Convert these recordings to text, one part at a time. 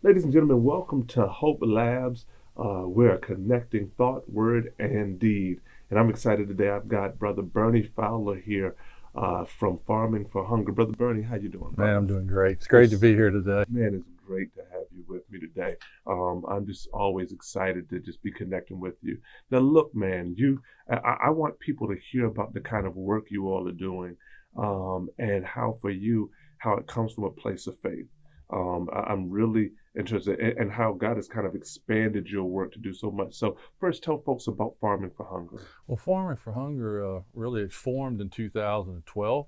Ladies and gentlemen, welcome to Hope Labs. Uh, we're connecting thought, word, and deed. And I'm excited today. I've got Brother Bernie Fowler here uh, from Farming for Hunger. Brother Bernie, how you doing? Man, I'm doing great. It's great to be here today. Man, it's great to have you with me today. Um, I'm just always excited to just be connecting with you. Now, look, man, you. I, I want people to hear about the kind of work you all are doing, um, and how for you, how it comes from a place of faith. Um, I, am really in, in, how God has kind of expanded your work to do so much. So, first, tell folks about Farming for Hunger. Well, Farming for Hunger uh, really formed in 2012,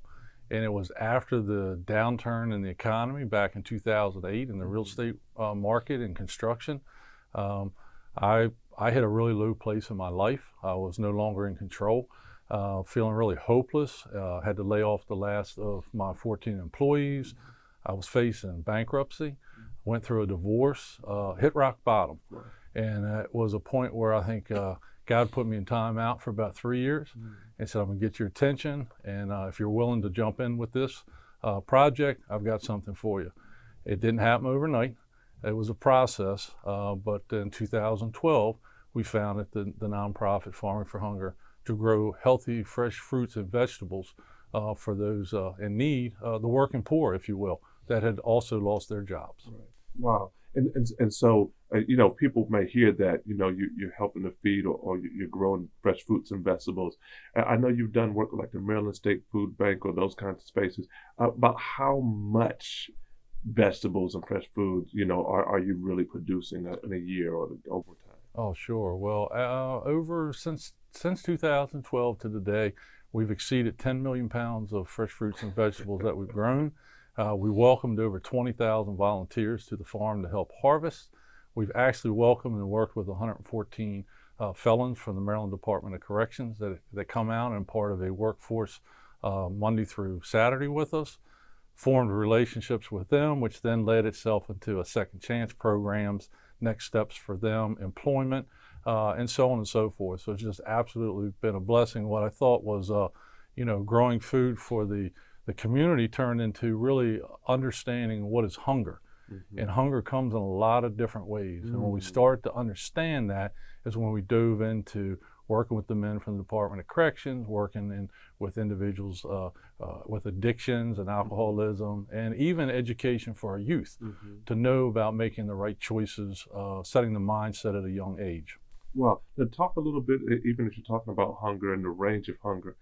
and it was after the downturn in the economy back in 2008 in the real mm-hmm. estate uh, market and construction. Um, I I hit a really low place in my life. I was no longer in control. Uh, feeling really hopeless. Uh, had to lay off the last of my 14 employees. I was facing bankruptcy went through a divorce, uh, hit rock bottom. Right. And it was a point where I think uh, God put me in time out for about three years mm. and said, I'm going to get your attention. And uh, if you're willing to jump in with this uh, project, I've got something for you. It didn't happen overnight. It was a process. Uh, but in 2012, we founded the, the nonprofit Farming for Hunger to grow healthy, fresh fruits and vegetables uh, for those in need, the working poor, if you will, that had also lost their jobs. Right. Wow. And, and, and so, uh, you know, people may hear that, you know, you, you're helping to feed or, or you're growing fresh fruits and vegetables. I know you've done work like the Maryland State Food Bank or those kinds of spaces. Uh, about how much vegetables and fresh foods, you know, are, are you really producing in a year or over time? Oh, sure. Well, uh, over since since 2012 to today, we've exceeded 10 million pounds of fresh fruits and vegetables that we've grown. Uh, we welcomed over 20,000 volunteers to the farm to help harvest. We've actually welcomed and worked with 114 uh, felons from the Maryland Department of Corrections that, that come out and part of a workforce uh, Monday through Saturday with us. Formed relationships with them, which then led itself into a second chance programs, next steps for them, employment, uh, and so on and so forth. So it's just absolutely been a blessing. What I thought was, uh, you know, growing food for the the community turned into really understanding what is hunger. Mm-hmm. And hunger comes in a lot of different ways. Mm-hmm. And when we mm. start to understand that is when we dove into working with the men from the Department of Corrections, working in, with individuals uh, uh, with addictions and mm-hmm. alcoholism, mm-hmm. and even education for our youth mm-hmm. to know about making the right choices, uh, setting the mindset at a young age. Well, to talk a little bit, even if you're talking about hunger and the range of hunger,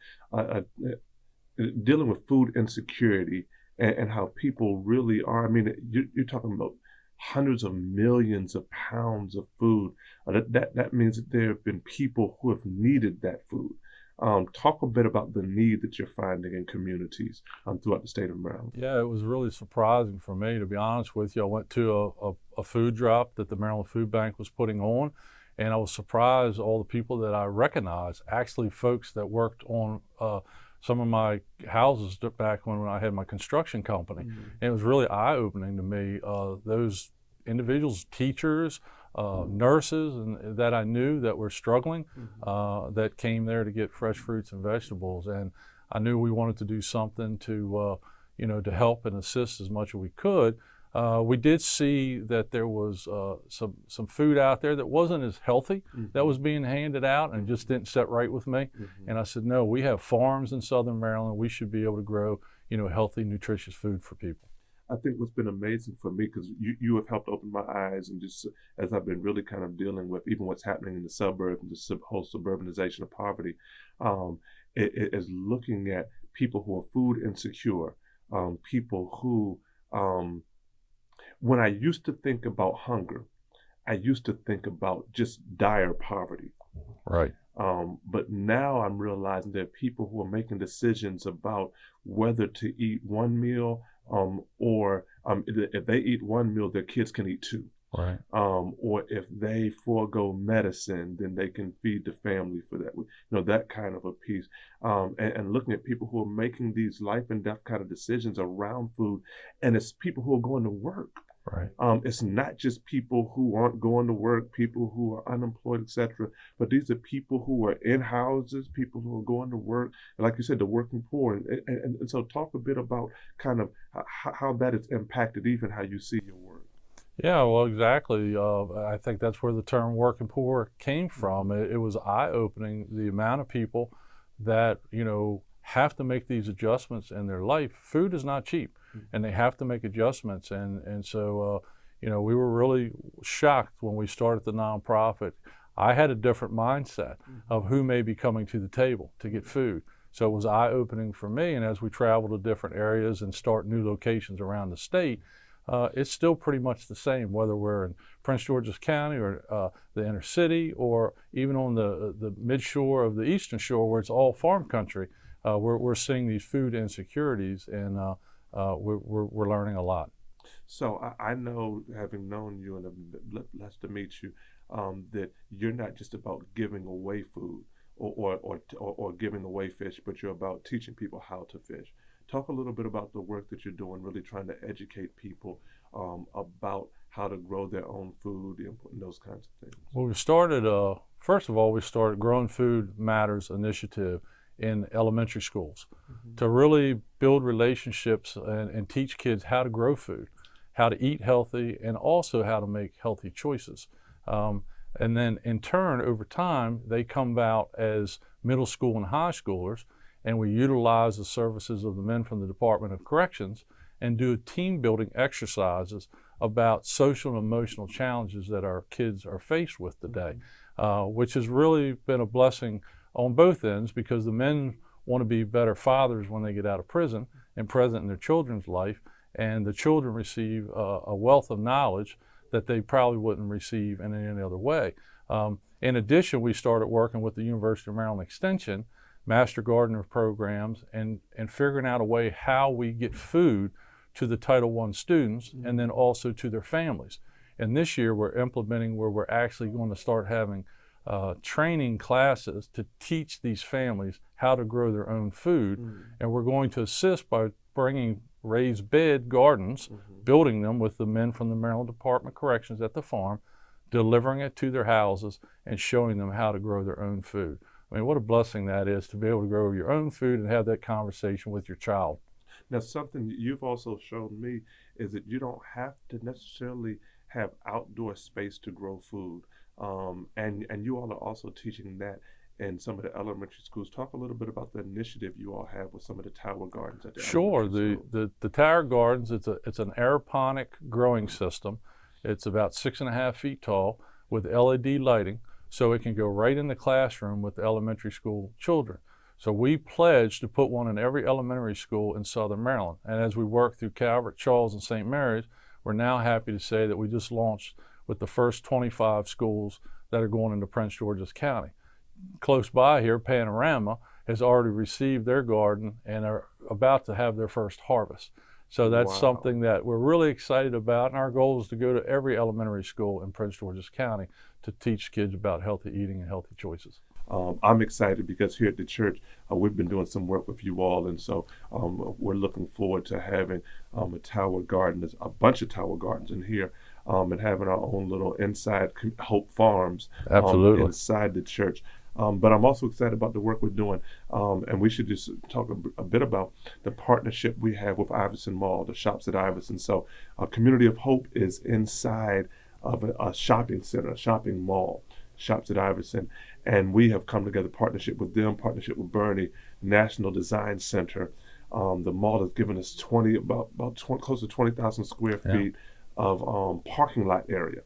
dealing with food insecurity and, and how people really are. I mean, you're, you're, talking about hundreds of millions of pounds of food. Uh, that, that, that means that there have been people who have needed that food. Um, talk a bit about the need that you're finding in communities um, throughout the state of Maryland. Yeah, it was really surprising for me, to be honest with you. I went to a, a, a food drop that the Maryland Food Bank was putting on, and I was surprised all the people that I recognized, actually folks that worked on uh, some of my houses back when, when I had my construction company. Mm-hmm. And it was really eye opening to me. Uh, those individuals, teachers, uh, mm-hmm. nurses, and that I knew that were struggling, mm-hmm. uh, that came there to get fresh fruits and vegetables. And I knew we wanted to do something to, uh, you know, to help and assist as much as we could. Uh, we did see that there was uh, some some food out there that wasn't as healthy mm-hmm. that was being handed out and just didn't set right with me. Mm-hmm. And I said, no, we have farms in Southern Maryland. We should be able to grow, you know, healthy, nutritious food for people. I think what's been amazing for me because you, you have helped open my eyes and just as I've been really kind of dealing with even what's happening in the suburbs and the whole suburbanization of poverty, um, it, it is looking at people who are food insecure, um, people who um, when I used to think about hunger, I used to think about just dire poverty. Right. Um, but now I'm realizing there are people who are making decisions about whether to eat one meal um, or um, if they eat one meal, their kids can eat two. Right. Um, or if they forego medicine, then they can feed the family for that. You know, that kind of a piece. Um, and, and, looking at people who are making these life and death kind of decisions around food, and it's people who are going to work. Right. Um, it's not just people who aren't going to work, people who are unemployed, etc. But these are people who are in houses, people who are going to work, and like you said, the working poor. And, and, and so, talk a bit about kind of how, how that has impacted even how you see your work. Yeah, well, exactly. Uh, I think that's where the term working poor came from. It, it was eye opening the amount of people that, you know, have to make these adjustments in their life. Food is not cheap and they have to make adjustments. And, and so, uh, you know, we were really shocked when we started the nonprofit. I had a different mindset of who may be coming to the table to get food. So it was eye opening for me. And as we travel to different areas and start new locations around the state, uh, it's still pretty much the same, whether we're in Prince George's County or uh, the inner city, or even on the the mid shore of the eastern shore, where it's all farm country. Uh, we're we're seeing these food insecurities, and uh, uh, we're, we're we're learning a lot. So I, I know, having known you and I'm blessed to meet you, um, that you're not just about giving away food or or, or or or giving away fish, but you're about teaching people how to fish. Talk a little bit about the work that you're doing, really trying to educate people um, about how to grow their own food and those kinds of things. Well, we started. Uh, first of all, we started Growing Food Matters initiative in elementary schools to really build relationships and, and teach kids how to grow food, how to eat healthy, and also how to make healthy choices. Um, and then in turn, over time, they come out as middle school and high schoolers, and we utilize the services of the men from the Department of Corrections and do team building exercises about social and emotional challenges that our kids are faced with today, uh, which has really been a blessing on both ends because the men want to be better fathers when they get out of prison and present in their children's life, and the children receive uh, a wealth of knowledge that they probably wouldn't receive in any other way. Um, in addition, we started working with the University of Maryland Extension, Master Gardener programs, and, and figuring out a way how we get food to the Title I students and then also to their families. And this year we're implementing where we're actually going to start having uh, training classes to teach these families how to grow their own food. And we're going to assist by bringing raised bed gardens, building them with the men from the Maryland Department of Corrections at the farm, delivering it to their houses, and showing them how to grow their own food. I mean, what a blessing that is to be able to grow your own food and have that conversation with your child. Now, something you've also shown me is that you don't have to necessarily have outdoor space to grow food, um, and and you all are also teaching that in some of the elementary schools. Talk a little bit about the initiative you all have with some of the tower gardens at the Sure. The, the, the Tower Gardens, it's, a, it's an aeroponic growing system. It's about six and a half feet tall with LED lighting, so it can go right in the classroom with the elementary school children. So we pledged to put one in every elementary school in Southern Maryland. And as we work through Calvert, Charles, and St. Mary's, we're now happy to say that we just launched with the first 25 schools that are going into Prince George's County close by here, Panorama, has already received their garden and are about to have their first harvest. So that's Wow. something that we're really excited about. And our goal is to go to every elementary school in Prince George's County to teach kids about healthy eating and healthy choices. Um, I'm excited because here at the church, uh, we've been doing some work with you all, and so um, we're looking forward to having um, a tower garden, there's a bunch of tower gardens in here, um, and having our own little inside Hope Farms um, Absolutely. inside the church. Um, but I'm also excited about the work we're doing, um, and we should just talk a, a bit about the partnership we have with Iverson Mall, the shops at Iverson. So, uh, Community of Hope is inside of a, a shopping center, a shopping mall, shops at Iverson, and we have come together partnership with them, partnership with Bernie National Design Center. Um, the mall has given us 20 about about 20, close to 20,000 square Yeah. Of um, parking lot area,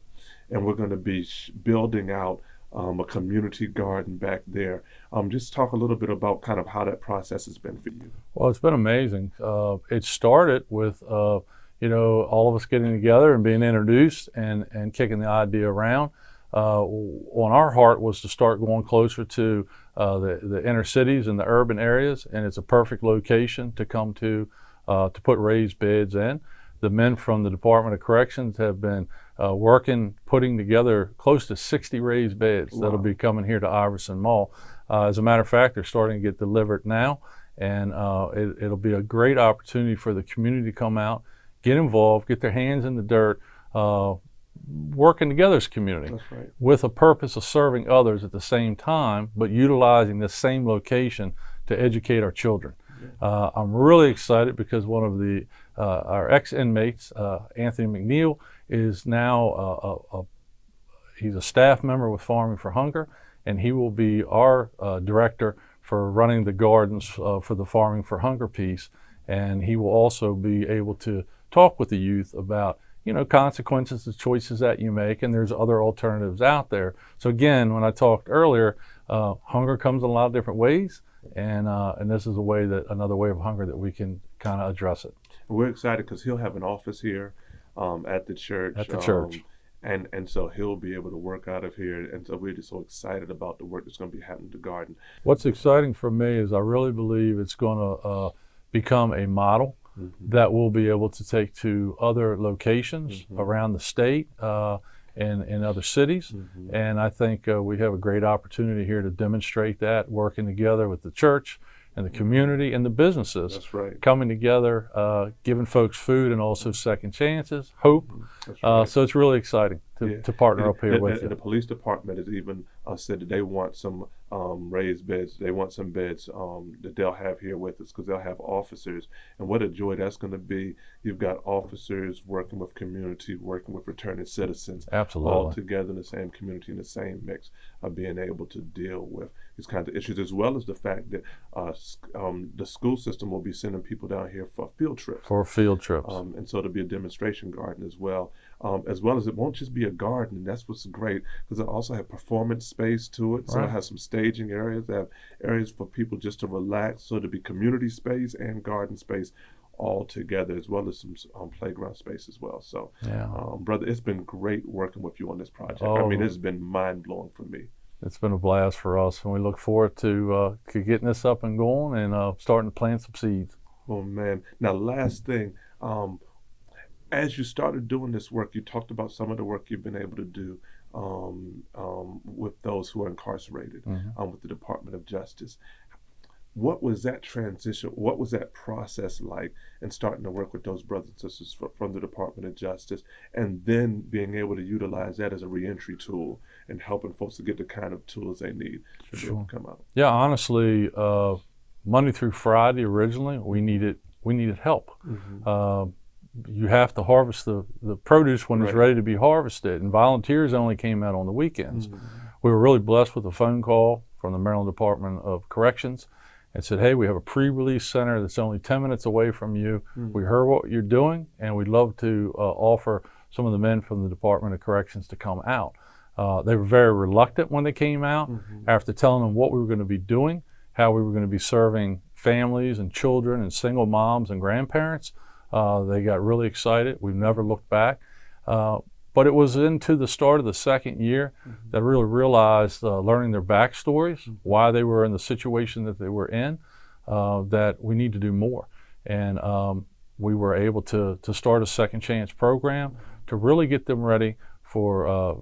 and we're going to be building out um, a community garden back there. Um, just talk a little bit about kind of how that process has been for you. Well, it's been amazing. Uh, it started with, uh, you know, all of us getting together and being introduced and, and kicking the idea around. Uh, on our heart was to start going closer to uh, the, the inner cities and the urban areas, and it's a perfect location to come to uh, to put raised beds in. The men from the Department of Corrections have been uh, working, putting together close to 60 raised beds that'll be coming here to Iverson Mall. Uh, as a matter of fact, they're starting to get delivered now, and uh, it, it'll be a great opportunity for the community to come out, get involved, get their hands in the dirt, uh, working together as a community right. with a purpose of serving others at the same time, but utilizing the same location to educate our children. Uh, I'm really excited because one of the our ex inmates, uh, Anthony McNeil, is now a, a, a he's a staff member with Farming for Hunger, and he will be our uh, director for running the gardens uh, for the Farming for Hunger piece. And he will also be able to talk with the youth about you know consequences of choices that you make, and there's other alternatives out there. So again, when I talked earlier, uh, hunger comes in a lot of different ways, and uh, and this is a way that another way of hunger that we can kind of address it. We're excited because he'll have an office here um, at the church. At the church. Um, and and so he'll be able to work out of here and so we're just so excited about the work that's going to be happening to garden what's exciting for me is i really believe it's going to uh, become a model mm-hmm. that we'll be able to take to other locations mm-hmm. around the state uh, and in other cities mm-hmm. and i think uh, we have a great opportunity here to demonstrate that working together with the church and the community and the businesses right. coming together, uh, giving folks food and also second chances, hope. Mm-hmm. Uh, so it's really exciting to, Yeah. to partner And- up here and- with and you. the police department has even uh, said that they want some um, raised beds. They want some beds um, that they'll have here with us because they'll have officers. And what a joy that's going to be! You've got officers working with community, working with returning citizens, all together in the same community, in the same mix of being able to deal with these kinds of issues, as well as the fact that uh, um, the school system will be sending people down here for field trips. For field trips. Um, and so it'll be a demonstration garden as well, um, as well as it won't just be a garden. And that's what's great because it also has performance space to it. So Right. it has some staging areas, they have areas for people just to relax. So it'll be community space and garden space all together, as well as some um, playground space as well. So, yeah. um, brother, it's been great working with you on this project. I Oh. mean, it's been mind blowing for me. It's been a blast for us, and we look forward to, uh, to getting this up and going and uh, starting to plant some seeds. Oh man! Now, last thing, um, as you started doing this work, you talked about some of the work you've been able to do um, um, with those who are incarcerated Mhm. um, with the Department of Justice. What was that transition? What was that process like in starting to work with those brothers and sisters fr- from the Department of Justice, and then being able to utilize that as a reentry tool and helping folks to get the kind of tools they need to be able Sure. to come out? Yeah, honestly, uh, Monday through Friday originally, we needed we needed help. Uh, you have to harvest the, the produce when it's ready to be harvested, and volunteers only came out on the weekends. Mhm. We were really blessed with a phone call from the Maryland Department of Corrections and said, Hey, we have a pre release center that's only 10 minutes away from you. Mm. We heard what you're doing, and we'd love to uh, offer some of the men from the Department of Corrections to come out. Uh, they were very reluctant when they came out Mhm. after telling them what we were going to be doing, how we were going to be serving families and children and single moms and grandparents. Uh, they got really excited. We've never looked back. Uh, but it was into the start of the second year that I really realized, uh, learning their backstories, why they were in the situation that they were in, uh, that we need to do more. And um, we were able to, to start a second chance program to really get them ready for uh,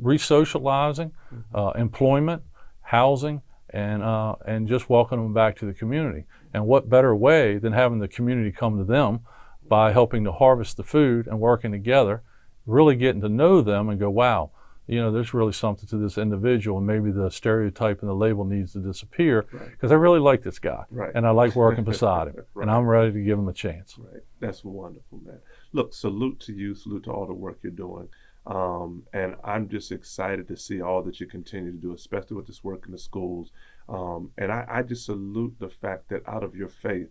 re-socializing, uh, employment, housing, and uh, and just welcome them back to the community. And what better way than having the community come to them by helping to harvest the food and working together, really getting to know them and go, wow, you know, there's really something to this individual, and maybe the stereotype and the label needs to disappear Right. because I really like this guy Right. and I like working beside him, Right. and I'm ready to give him a chance. Right. That's wonderful, man. Look, salute to you. Salute to all the work you're doing. Um, and I'm just excited to see all that you continue to do, especially with this work in the schools. Um, and I, I just salute the fact that out of your faith,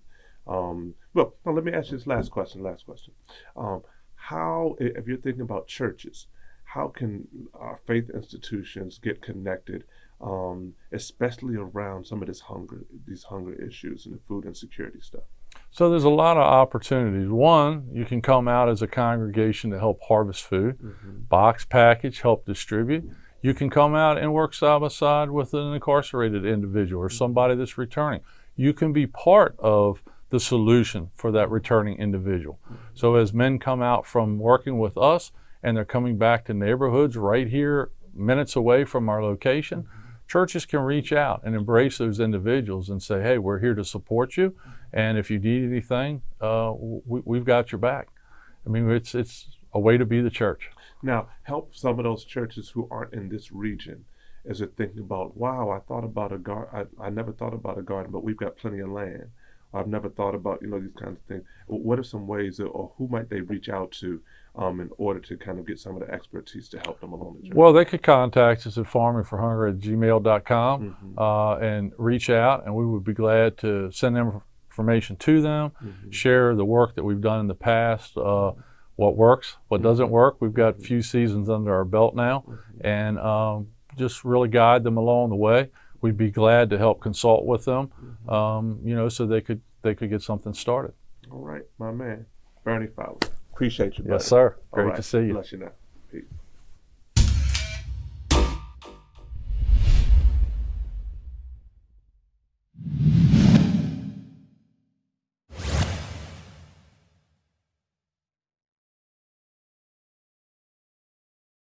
um, well, now let me ask you this last question. Last question. Um, how, if you're thinking about churches, how can our faith institutions get connected, um, especially around some of this hunger, these hunger issues and the food insecurity stuff? So there's a lot of opportunities. One, you can come out as a congregation to help harvest food, mm-hmm. box package, help distribute. You can come out and work side by side with an incarcerated individual or mm-hmm. somebody that's returning. You can be part of the solution for that returning individual. Mm-hmm. So as men come out from working with us and they're coming back to neighborhoods right here, minutes away from our location, churches can reach out and embrace those individuals and say, hey, we're here to support you. And if you need anything, uh, we, we've got your back. I mean, it's, it's a way to be the church. Now, help some of those churches who aren't in this region as they're thinking about, wow, I thought about a garden. I, I never thought about a garden, but we've got plenty of land. I've never thought about, you know, these kinds of things. What are some ways, or who might they reach out to um, in order to kind of get some of the expertise to help them along the journey? Well, they could contact us at farmingforhunger at gmail.com Mhm, uh, and reach out, and we would be glad to send them information to them, mhm. share the work that we've done in the past, uh, what works, what doesn't work. We've got a few seasons under our belt now, and um, just really guide them along the way. We'd be glad to help consult with them, um, you know, so they could they could get something started. All right, my man, Bernie Fowler. Appreciate you, buddy. Yes, sir. Great right, to see you. Bless you now.